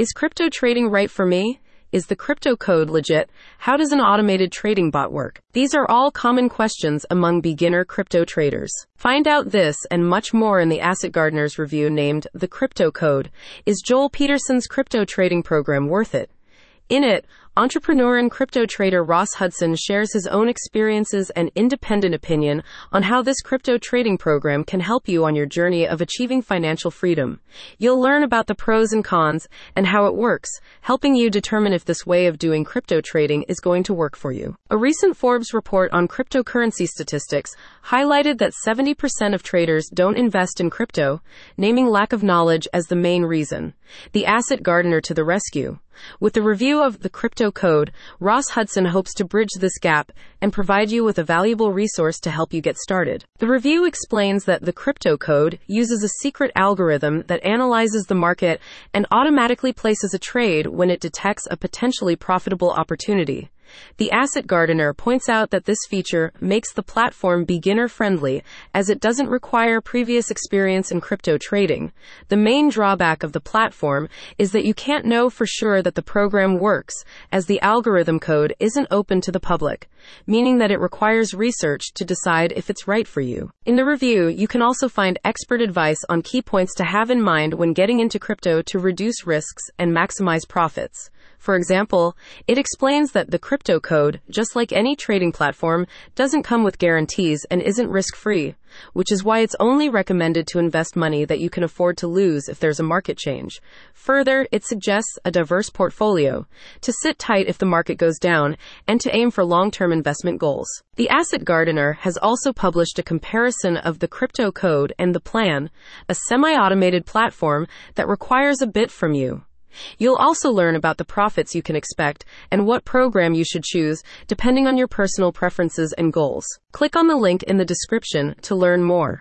Is crypto trading right for me? Is the crypto code legit? How does an automated trading bot work? These are all common questions among beginner crypto traders. Find out this and much more in the Asset Gardeners review named The Crypto Code. Is Joel Peterson's crypto trading program worth it? In it, entrepreneur and crypto trader Ross Hudson shares his own experiences and independent opinion on how this crypto trading program can help you on your journey of achieving financial freedom. You'll learn about the pros and cons and how it works, helping you determine if this way of doing crypto trading is going to work for you. A recent Forbes report on cryptocurrency statistics highlighted that 70% of traders don't invest in crypto, naming lack of knowledge as the main reason. The asset gardener to the rescue. With the review of the crypto code, Ross Hudson hopes to bridge this gap and provide you with a valuable resource to help you get started. The review explains that the crypto code uses a secret algorithm that analyzes the market and automatically places a trade when it detects a potentially profitable opportunity. The Asset Gardener points out that this feature makes the platform beginner friendly as it doesn't require previous experience in crypto trading. The main drawback of the platform is that you can't know for sure that the program works as the algorithm code isn't open to the public, meaning that it requires research to decide if it's right for you. In the review, you can also find expert advice on key points to have in mind when getting into crypto to reduce risks and maximize profits. For example, it explains that the crypto code, just like any trading platform, doesn't come with guarantees and isn't risk free, which is why it's only recommended to invest money that you can afford to lose if there's a market change. Further, it suggests a diverse portfolio, to sit tight if the market goes down, and to aim for long term investment goals. The Asset Gardener has also published a comparison of the crypto code and the plan, a semi automated platform that requires a bit from you. You'll also learn about the profits you can expect and what program you should choose depending on your personal preferences and goals. Click on the link in the description to learn more.